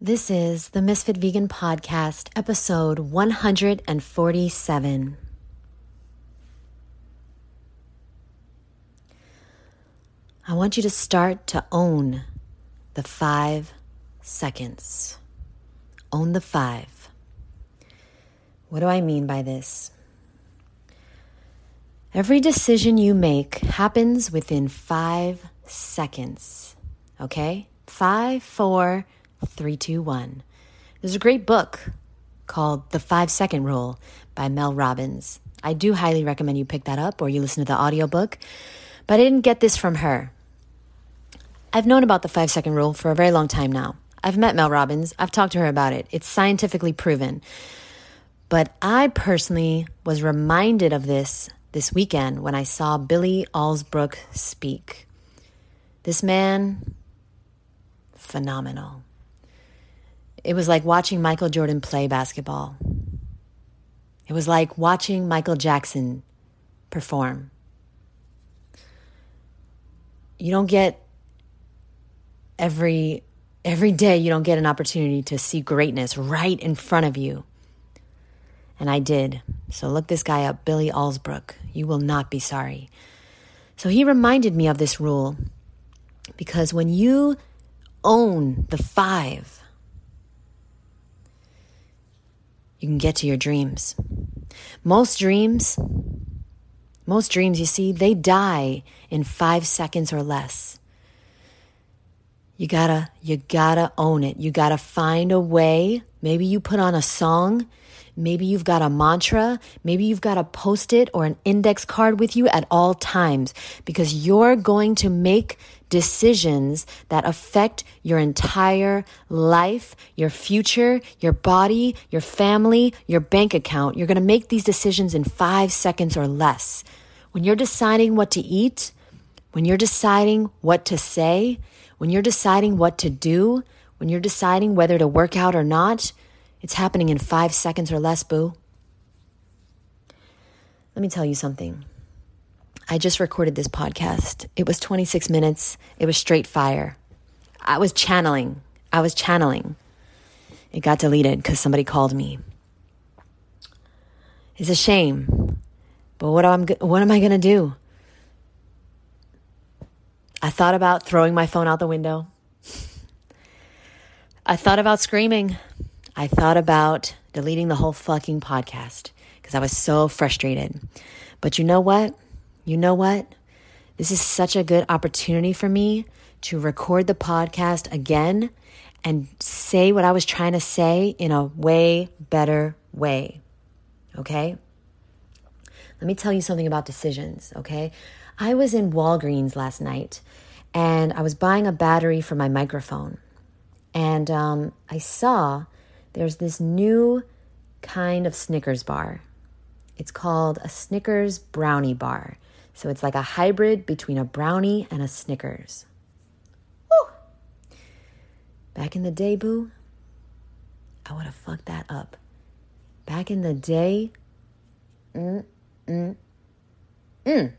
This is the Misfit Vegan Podcast, episode 147. I want you to start to own the five seconds. Own the five. What do I mean by this? Every decision you make happens within five seconds. Okay? Five, four, Three, two, one. There's a great book called The Five Second Rule by Mel Robbins. I do highly recommend you pick that up or you listen to the audiobook, but I didn't get this from her. I've known about the five second rule for a very long time now. I've met Mel Robbins, I've talked to her about it. It's scientifically proven. But I personally was reminded of this this weekend when I saw Billy Alsbrook speak. This man, phenomenal. It was like watching Michael Jordan play basketball. It was like watching Michael Jackson perform. You don't get every every day you don't get an opportunity to see greatness right in front of you. And I did. So look this guy up, Billy Alsbrook. You will not be sorry. So he reminded me of this rule because when you own the five, you can get to your dreams. Most dreams, most dreams, you see, they die in five seconds or less. You gotta, you gotta own it. You gotta find a way. Maybe you put on a song. Maybe you've got a mantra. Maybe you've got a post it or an index card with you at all times because you're going to make decisions that affect your entire life, your future, your body, your family, your bank account. You're going to make these decisions in five seconds or less. When you're deciding what to eat, when you're deciding what to say, when you're deciding what to do, when you're deciding whether to work out or not, it's happening in five seconds or less, boo. Let me tell you something. I just recorded this podcast. It was 26 minutes. It was straight fire. I was channeling. I was channeling. It got deleted because somebody called me. It's a shame. But what am, what am I going to do? I thought about throwing my phone out the window. I thought about screaming. I thought about deleting the whole fucking podcast because I was so frustrated. But you know what? you know what? This is such a good opportunity for me to record the podcast again and say what I was trying to say in a way better way. Okay? Let me tell you something about decisions, okay? I was in Walgreens last night and I was buying a battery for my microphone. And um, I saw there's this new kind of Snickers bar. It's called a Snickers brownie bar. So it's like a hybrid between a brownie and a Snickers. Woo! Back in the day, boo, I would have fucked that up. Back in the day, mm, mm, mm.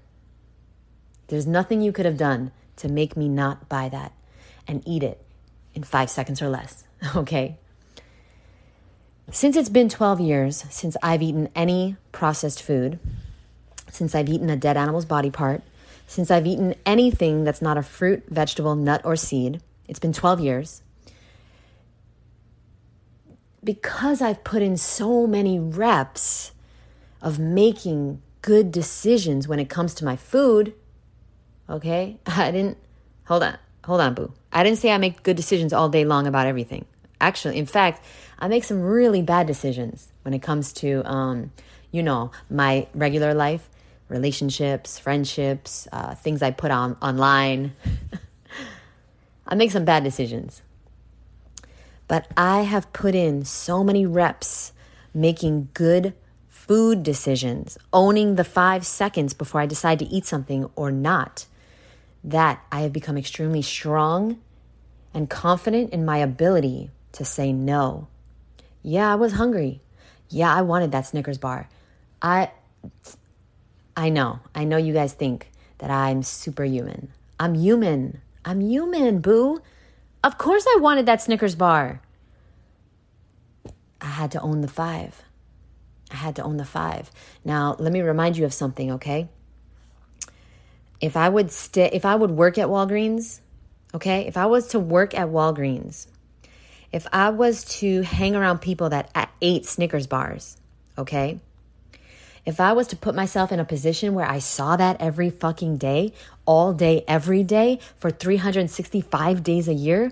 There's nothing you could have done to make me not buy that and eat it in five seconds or less, okay? Since it's been 12 years since I've eaten any processed food, since I've eaten a dead animal's body part, since I've eaten anything that's not a fruit, vegetable, nut, or seed. It's been 12 years. Because I've put in so many reps of making good decisions when it comes to my food, okay? I didn't, hold on, hold on, boo. I didn't say I make good decisions all day long about everything. Actually, in fact, I make some really bad decisions when it comes to, um, you know, my regular life relationships, friendships, uh, things I put on online. I make some bad decisions. But I have put in so many reps making good food decisions, owning the five seconds before I decide to eat something or not, that I have become extremely strong and confident in my ability to say no. Yeah, I was hungry. Yeah, I wanted that Snickers bar. I I know. I know you guys think that I'm superhuman. I'm human. I'm human, boo. Of course I wanted that Snickers bar. I had to own the five. I had to own the five. Now, let me remind you of something, okay? If I would stay, if I would work at Walgreens, okay? If I was to work at Walgreens, if I was to hang around people that ate Snickers bars, okay? If I was to put myself in a position where I saw that every fucking day, all day, every day, for 365 days a year,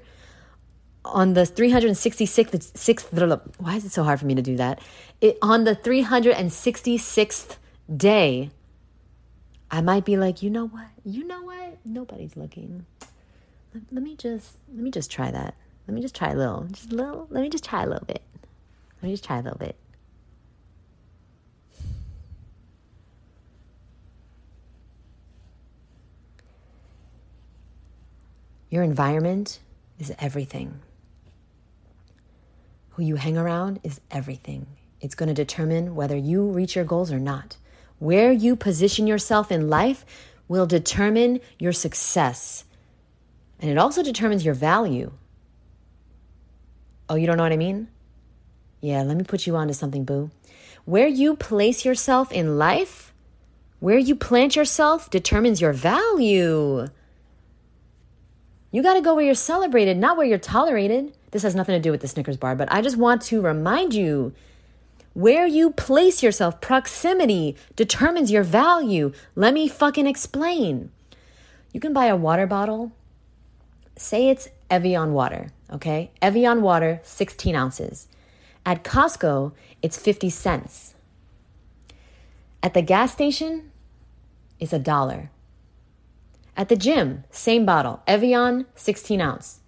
on the 366th, sixth, why is it so hard for me to do that? It, on the 366th day, I might be like, you know what? You know what? Nobody's looking. Let, let me just let me just try that. Let me just try a little, just a little. Let me just try a little bit. Let me just try a little bit. Your environment is everything. Who you hang around is everything. It's going to determine whether you reach your goals or not. Where you position yourself in life will determine your success. And it also determines your value. Oh, you don't know what I mean? Yeah, let me put you on to something, boo. Where you place yourself in life, where you plant yourself determines your value. You got to go where you're celebrated, not where you're tolerated. This has nothing to do with the Snickers bar, but I just want to remind you where you place yourself, proximity determines your value. Let me fucking explain. You can buy a water bottle, say it's Evian water, okay? Evian water, 16 ounces. At Costco, it's 50 cents. At the gas station, it's a dollar. At the gym, same bottle, Evian, 16 ounce,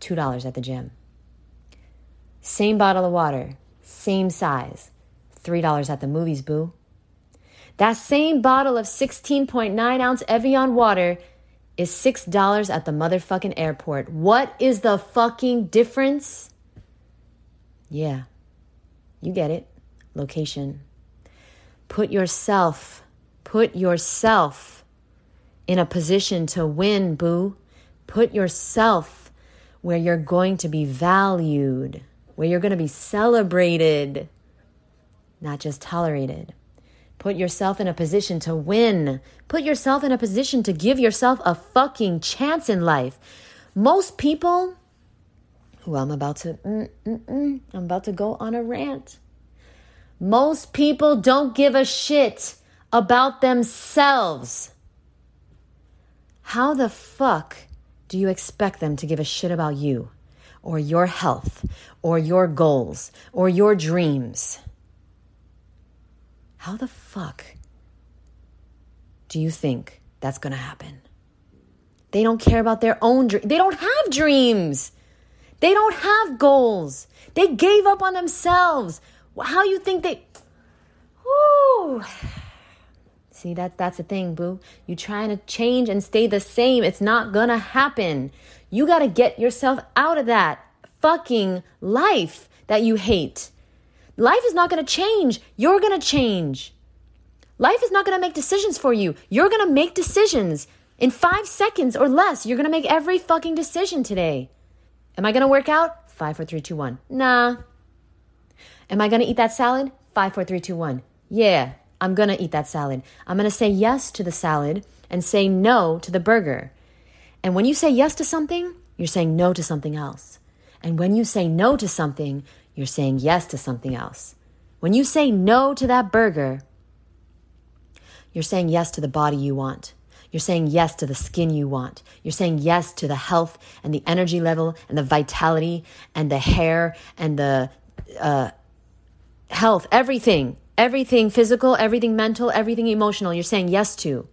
$2 at the gym. Same bottle of water, same size, $3 at the movies, boo. That same bottle of 16.9 ounce Evian water is $6 at the motherfucking airport. What is the fucking difference? Yeah, you get it. Location. Put yourself, put yourself in a position to win, boo. Put yourself where you're going to be valued, where you're going to be celebrated, not just tolerated. Put yourself in a position to win. Put yourself in a position to give yourself a fucking chance in life. Most people, who I'm about to, mm, mm, mm, I'm about to go on a rant. Most people don't give a shit about themselves. How the fuck do you expect them to give a shit about you or your health or your goals or your dreams? How the fuck do you think that's going to happen? They don't care about their own dreams. They don't have dreams. They don't have goals. They gave up on themselves. How you think they. See, that, that's the thing, boo. You trying to change and stay the same. It's not gonna happen. You gotta get yourself out of that fucking life that you hate. Life is not gonna change. You're gonna change. Life is not gonna make decisions for you. You're gonna make decisions. In five seconds or less, you're gonna make every fucking decision today. Am I gonna work out? Five, four, three, two, one. Nah. Am I gonna eat that salad? Five, four, three, two, one. Yeah. I'm going to eat that salad. I'm going to say yes to the salad and say no to the burger. And when you say yes to something, you're saying no to something else. And when you say no to something, you're saying yes to something else. When you say no to that burger, you're saying yes to the body you want. You're saying yes to the skin you want. You're saying yes to the health and the energy level and the vitality and the hair and the uh, health, everything Everything physical, everything mental, everything emotional, you're saying yes to.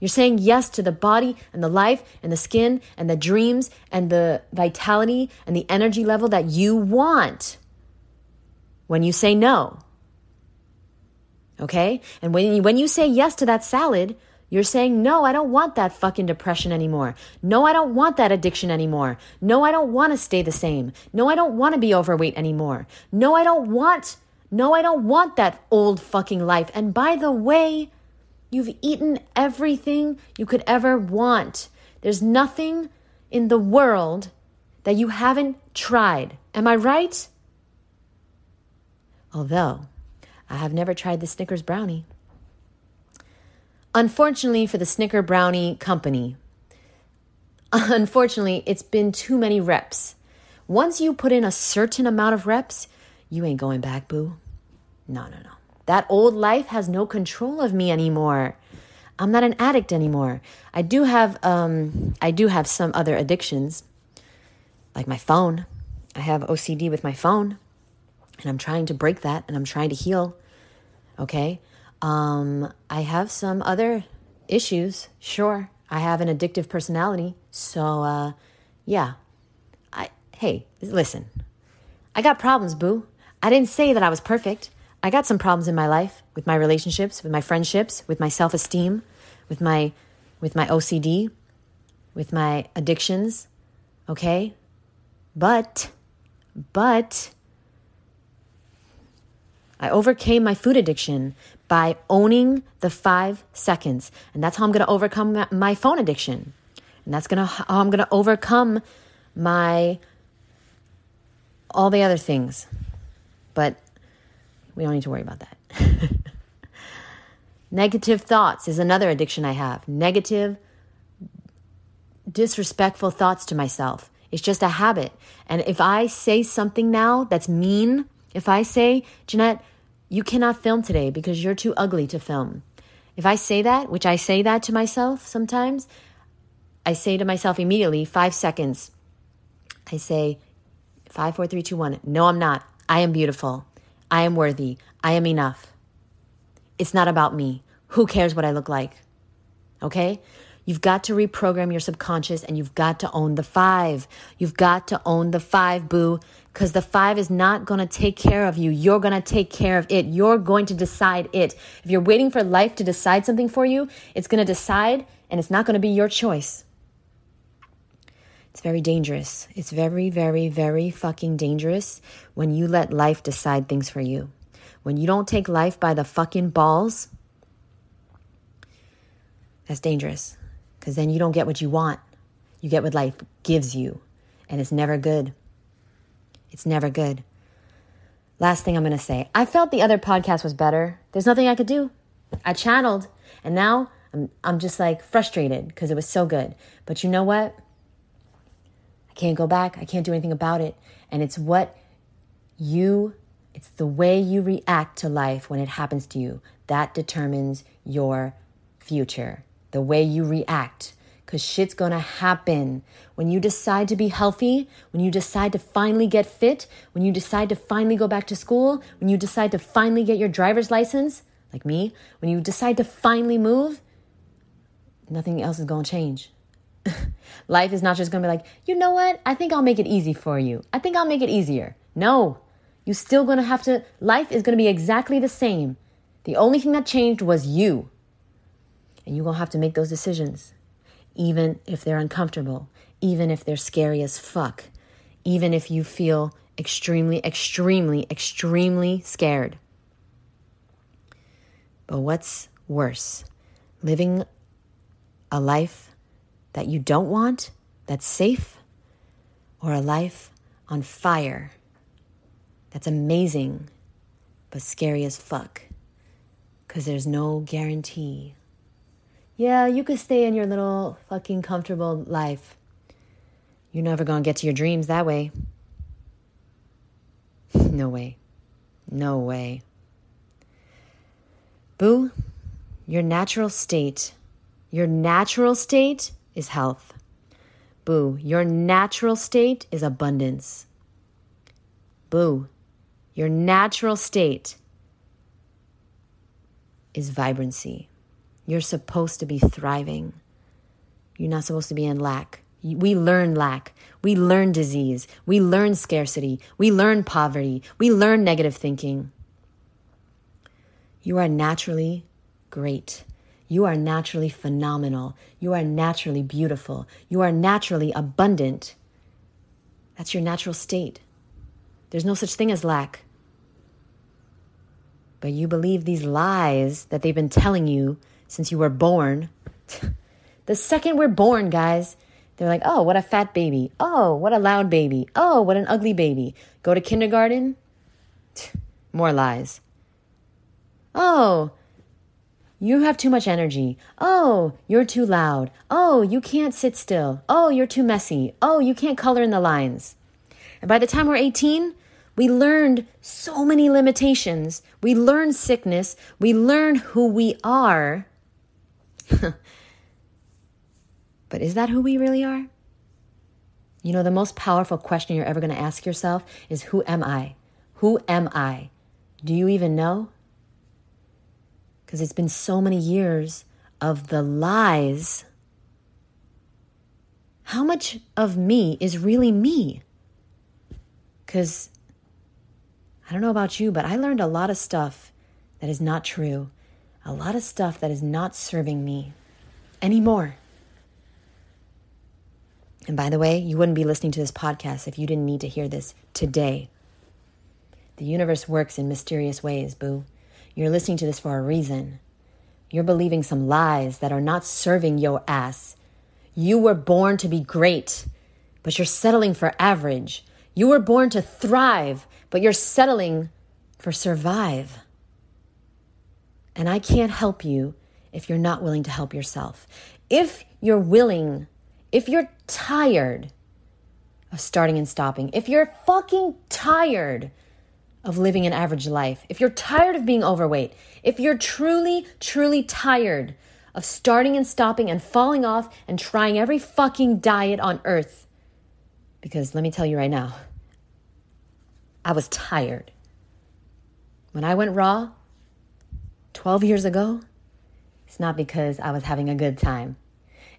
You're saying yes to the body and the life and the skin and the dreams and the vitality and the energy level that you want when you say no. Okay? And when you, when you say yes to that salad, you're saying, no, I don't want that fucking depression anymore. No, I don't want that addiction anymore. No, I don't want to stay the same. No, I don't want to be overweight anymore. No, I don't want no, I don't want that old fucking life. And by the way, you've eaten everything you could ever want. There's nothing in the world that you haven't tried. Am I right? Although I have never tried the Snickers brownie. Unfortunately for the Snicker Brownie company, unfortunately, it's been too many reps. Once you put in a certain amount of reps, you ain't going back, boo. No, no, no. That old life has no control of me anymore. I'm not an addict anymore. I do have um I do have some other addictions like my phone. I have OCD with my phone and I'm trying to break that and I'm trying to heal. Okay? Um I have some other issues, sure. I have an addictive personality. So uh yeah. I hey, listen. I got problems, boo. I didn't say that I was perfect. I got some problems in my life with my relationships, with my friendships, with my self-esteem, with my with my OCD, with my addictions, okay? But but I overcame my food addiction by owning the 5 seconds. And that's how I'm going to overcome my phone addiction. And that's going to how I'm going to overcome my all the other things. But we don't need to worry about that. Negative thoughts is another addiction I have. Negative, disrespectful thoughts to myself. It's just a habit. And if I say something now that's mean, if I say, Jeanette, you cannot film today because you're too ugly to film. If I say that, which I say that to myself sometimes, I say to myself immediately, five seconds. I say, five, four, three, two, one. No, I'm not. I am beautiful. I am worthy. I am enough. It's not about me. Who cares what I look like? Okay? You've got to reprogram your subconscious and you've got to own the five. You've got to own the five, boo, because the five is not going to take care of you. You're going to take care of it. You're going to decide it. If you're waiting for life to decide something for you, it's going to decide and it's not going to be your choice. It's very dangerous. It's very, very, very fucking dangerous when you let life decide things for you. When you don't take life by the fucking balls, that's dangerous because then you don't get what you want. You get what life gives you, and it's never good. It's never good. Last thing I'm going to say I felt the other podcast was better. There's nothing I could do. I channeled, and now I'm, I'm just like frustrated because it was so good. But you know what? Can't go back. I can't do anything about it. And it's what you, it's the way you react to life when it happens to you that determines your future. The way you react. Because shit's gonna happen. When you decide to be healthy, when you decide to finally get fit, when you decide to finally go back to school, when you decide to finally get your driver's license, like me, when you decide to finally move, nothing else is gonna change. Life is not just going to be like, you know what? I think I'll make it easy for you. I think I'll make it easier. No, you're still going to have to, life is going to be exactly the same. The only thing that changed was you. And you're going to have to make those decisions, even if they're uncomfortable, even if they're scary as fuck, even if you feel extremely, extremely, extremely scared. But what's worse? Living a life that you don't want, that's safe, or a life on fire that's amazing but scary as fuck because there's no guarantee. Yeah, you could stay in your little fucking comfortable life. You're never gonna get to your dreams that way. no way. No way. Boo, your natural state, your natural state is health. Boo, your natural state is abundance. Boo, your natural state is vibrancy. You're supposed to be thriving. You're not supposed to be in lack. We learn lack. We learn disease. We learn scarcity. We learn poverty. We learn negative thinking. You are naturally great. You are naturally phenomenal. You are naturally beautiful. You are naturally abundant. That's your natural state. There's no such thing as lack. But you believe these lies that they've been telling you since you were born. the second we're born, guys, they're like, oh, what a fat baby. Oh, what a loud baby. Oh, what an ugly baby. Go to kindergarten. More lies. Oh, you have too much energy. Oh, you're too loud. Oh, you can't sit still. Oh, you're too messy. Oh, you can't color in the lines. And by the time we're 18, we learned so many limitations. We learn sickness. We learn who we are. but is that who we really are? You know, the most powerful question you're ever going to ask yourself is Who am I? Who am I? Do you even know? Because it's been so many years of the lies. How much of me is really me? Because I don't know about you, but I learned a lot of stuff that is not true, a lot of stuff that is not serving me anymore. And by the way, you wouldn't be listening to this podcast if you didn't need to hear this today. The universe works in mysterious ways, boo. You're listening to this for a reason. You're believing some lies that are not serving your ass. You were born to be great, but you're settling for average. You were born to thrive, but you're settling for survive. And I can't help you if you're not willing to help yourself. If you're willing, if you're tired of starting and stopping, if you're fucking tired of living an average life, if you're tired of being overweight, if you're truly, truly tired of starting and stopping and falling off and trying every fucking diet on earth, because let me tell you right now, I was tired. When I went raw 12 years ago, it's not because I was having a good time.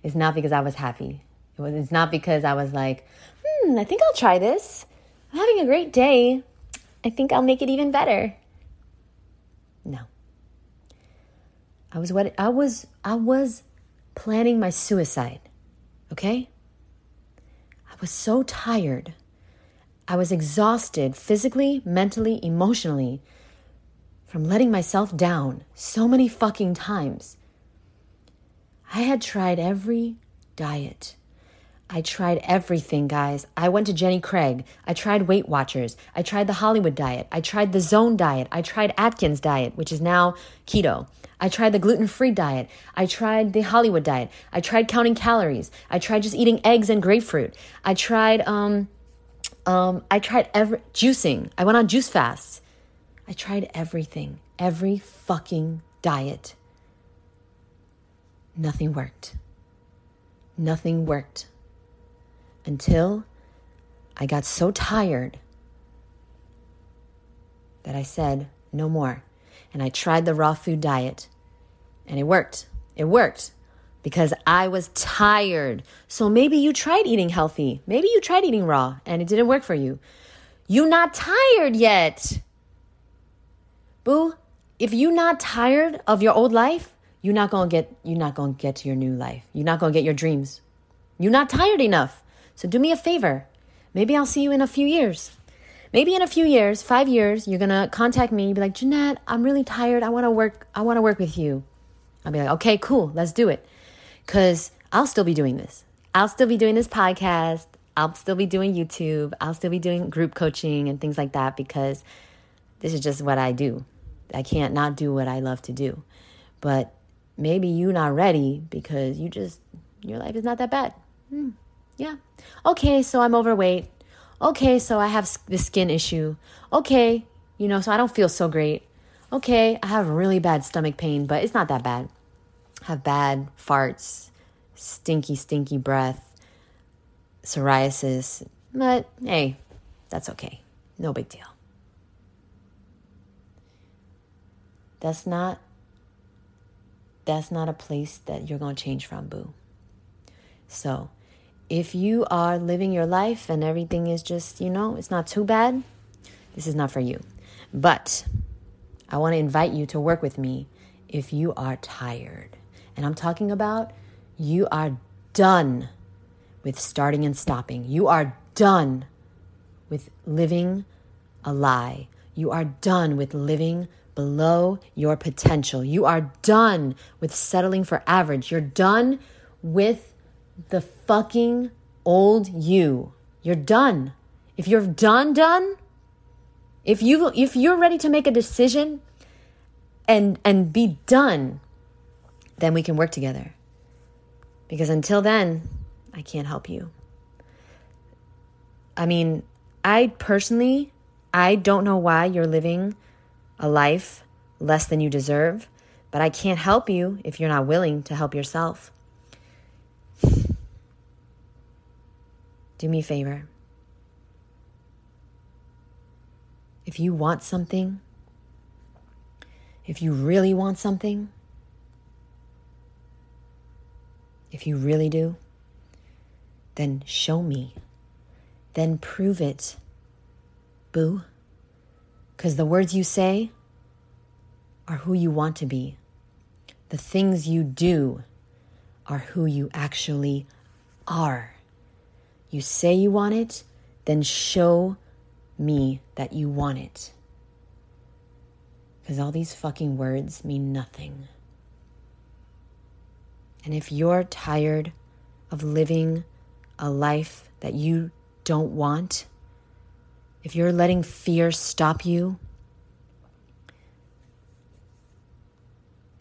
It's not because I was happy. It was, it's not because I was like, hmm, I think I'll try this. I'm having a great day. I think I'll make it even better. No. I was what I was I was planning my suicide. Okay? I was so tired. I was exhausted physically, mentally, emotionally from letting myself down so many fucking times. I had tried every diet. I tried everything, guys. I went to Jenny Craig. I tried Weight Watchers. I tried the Hollywood diet. I tried the Zone diet. I tried Atkins diet, which is now keto. I tried the gluten free diet. I tried the Hollywood diet. I tried counting calories. I tried just eating eggs and grapefruit. I tried, um, um, I tried every juicing. I went on juice fasts. I tried everything, every fucking diet. Nothing worked. Nothing worked until I got so tired that I said, no more. And I tried the raw food diet, and it worked. It worked because I was tired. So maybe you tried eating healthy. Maybe you tried eating raw and it didn't work for you. You not tired yet. Boo, if you not tired of your old life, you're not to get you're not to get to your new life. You're not to get your dreams. You're not tired enough. So do me a favor. Maybe I'll see you in a few years. Maybe in a few years, 5 years, you're to contact me and be like, "Jeanette, I'm really tired. I want to work I want to work with you." I'll be like, "Okay, cool. Let's do it." Cuz I'll still be doing this. I'll still be doing this podcast. I'll still be doing YouTube. I'll still be doing group coaching and things like that because this is just what I do. I can't not do what I love to do. But maybe you're not ready because you just your life is not that bad. Hmm. Yeah. Okay, so I'm overweight. Okay, so I have this skin issue. Okay, you know, so I don't feel so great. Okay, I have really bad stomach pain, but it's not that bad. I have bad farts, stinky, stinky breath, psoriasis. But hey, that's okay. No big deal. That's not that's not a place that you're going to change from, boo. So, if you are living your life and everything is just, you know, it's not too bad, this is not for you. But I want to invite you to work with me if you are tired. And I'm talking about you are done with starting and stopping. You are done with living a lie. You are done with living below your potential. You are done with settling for average. You're done with the fucking old you. You're done. If you're done, done, If you if you're ready to make a decision and and be done, then we can work together. Because until then, I can't help you. I mean, I personally I don't know why you're living a life less than you deserve, but I can't help you if you're not willing to help yourself. Do me a favor. If you want something, if you really want something, if you really do, then show me. Then prove it. Boo. Because the words you say are who you want to be. The things you do are who you actually are. You say you want it, then show me that you want it. Because all these fucking words mean nothing. And if you're tired of living a life that you don't want, if you're letting fear stop you,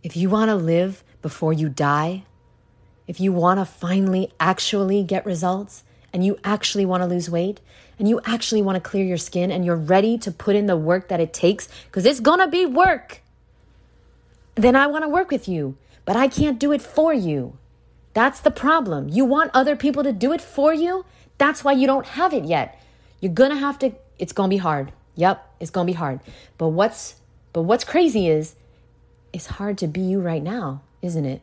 if you want to live before you die, if you want to finally actually get results and you actually want to lose weight and you actually want to clear your skin and you're ready to put in the work that it takes, because it's going to be work, then I want to work with you, but I can't do it for you. That's the problem. You want other people to do it for you? That's why you don't have it yet. You're going to have to it's going to be hard. Yep, it's going to be hard. But what's but what's crazy is it's hard to be you right now, isn't it?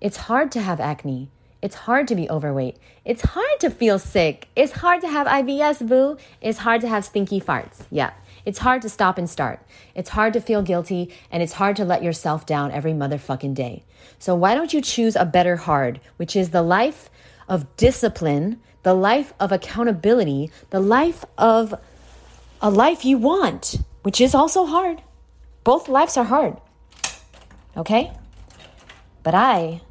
It's hard to have acne. It's hard to be overweight. It's hard to feel sick. It's hard to have IBS, boo. It's hard to have stinky farts. Yeah. It's hard to stop and start. It's hard to feel guilty and it's hard to let yourself down every motherfucking day. So why don't you choose a better hard, which is the life of discipline, the life of accountability, the life of a life you want, which is also hard. Both lives are hard. Okay? But I,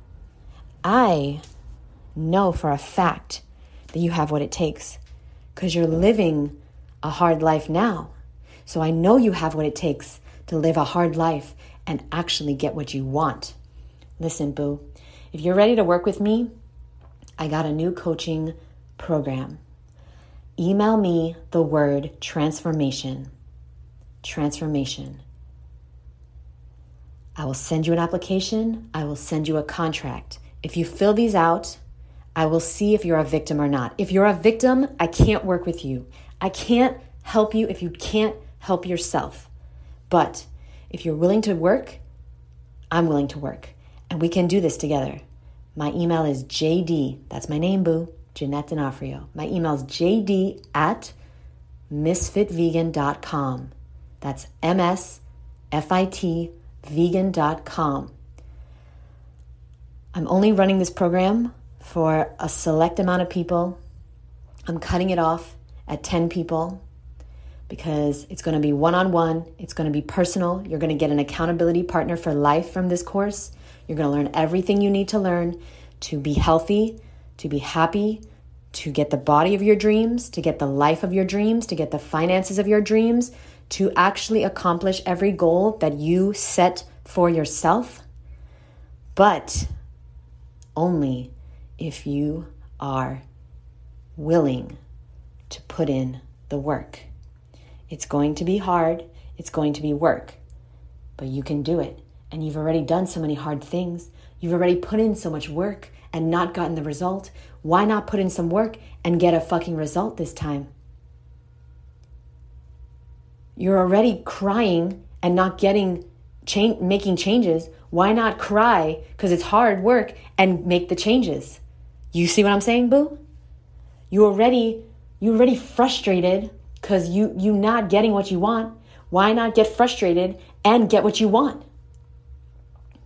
I know for a fact that you have what it takes because you're living a hard life now. So I know you have what it takes to live a hard life and actually get what you want. Listen, boo, if you're ready to work with me, I got a new coaching program. Email me the word transformation. Transformation. I will send you an application. I will send you a contract. If you fill these out, I will see if you're a victim or not. If you're a victim, I can't work with you. I can't help you if you can't help yourself. But if you're willing to work, I'm willing to work. And we can do this together. My email is JD, that's my name, boo, Jeanette D'Onofrio. My email is JD at msfitvegan.com. That's M S F I T vegan.com. I'm only running this program for a select amount of people. I'm cutting it off at 10 people because it's going to be one on one, it's going to be personal. You're going to get an accountability partner for life from this course. You're going to learn everything you need to learn to be healthy, to be happy, to get the body of your dreams, to get the life of your dreams, to get the finances of your dreams, to actually accomplish every goal that you set for yourself. But only if you are willing to put in the work. It's going to be hard, it's going to be work, but you can do it. And you've already done so many hard things. You've already put in so much work and not gotten the result. Why not put in some work and get a fucking result this time? You're already crying and not getting making changes. Why not cry because it's hard work and make the changes? You see what I'm saying, boo? You already you already frustrated because you you not getting what you want. Why not get frustrated and get what you want?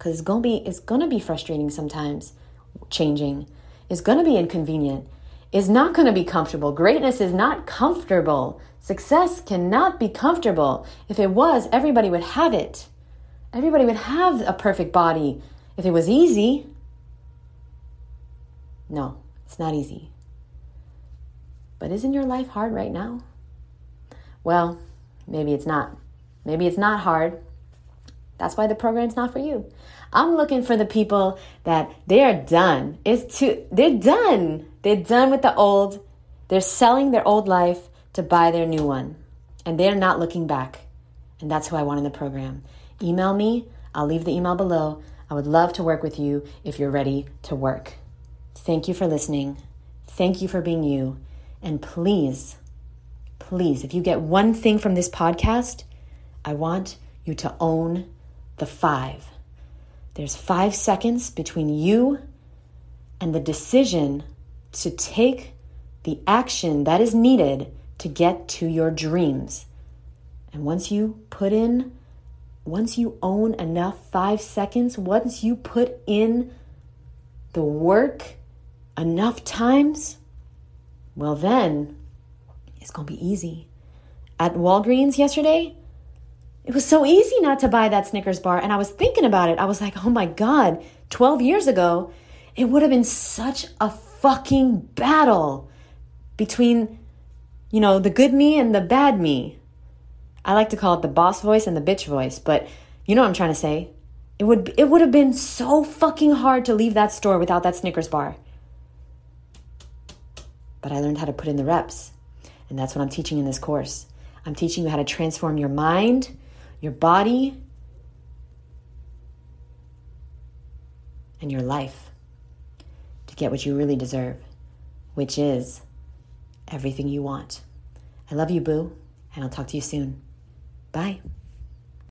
because it's gonna be it's gonna be frustrating sometimes changing. It's gonna be inconvenient. It's not gonna be comfortable. Greatness is not comfortable. Success cannot be comfortable. If it was everybody would have it. Everybody would have a perfect body. If it was easy no it's not easy but isn't your life hard right now well maybe it's not. Maybe it's not hard. That's why the program's not for you. I'm looking for the people that they are done. It's too they're done. They're done with the old. They're selling their old life to buy their new one. And they're not looking back. And that's who I want in the program. Email me. I'll leave the email below. I would love to work with you if you're ready to work. Thank you for listening. Thank you for being you. And please, please, if you get one thing from this podcast, I want you to own the five. There's five seconds between you and the decision to take the action that is needed to get to your dreams. And once you put in, once you own enough five seconds, once you put in the work enough times, well, then it's going to be easy. At Walgreens yesterday, it was so easy not to buy that Snickers bar. And I was thinking about it. I was like, oh my God, 12 years ago, it would have been such a fucking battle between, you know, the good me and the bad me. I like to call it the boss voice and the bitch voice, but you know what I'm trying to say. It would it would have been so fucking hard to leave that store without that Snickers bar. But I learned how to put in the reps. And that's what I'm teaching in this course. I'm teaching you how to transform your mind, your body, and your life to get what you really deserve, which is everything you want. I love you, boo, and I'll talk to you soon. Bye.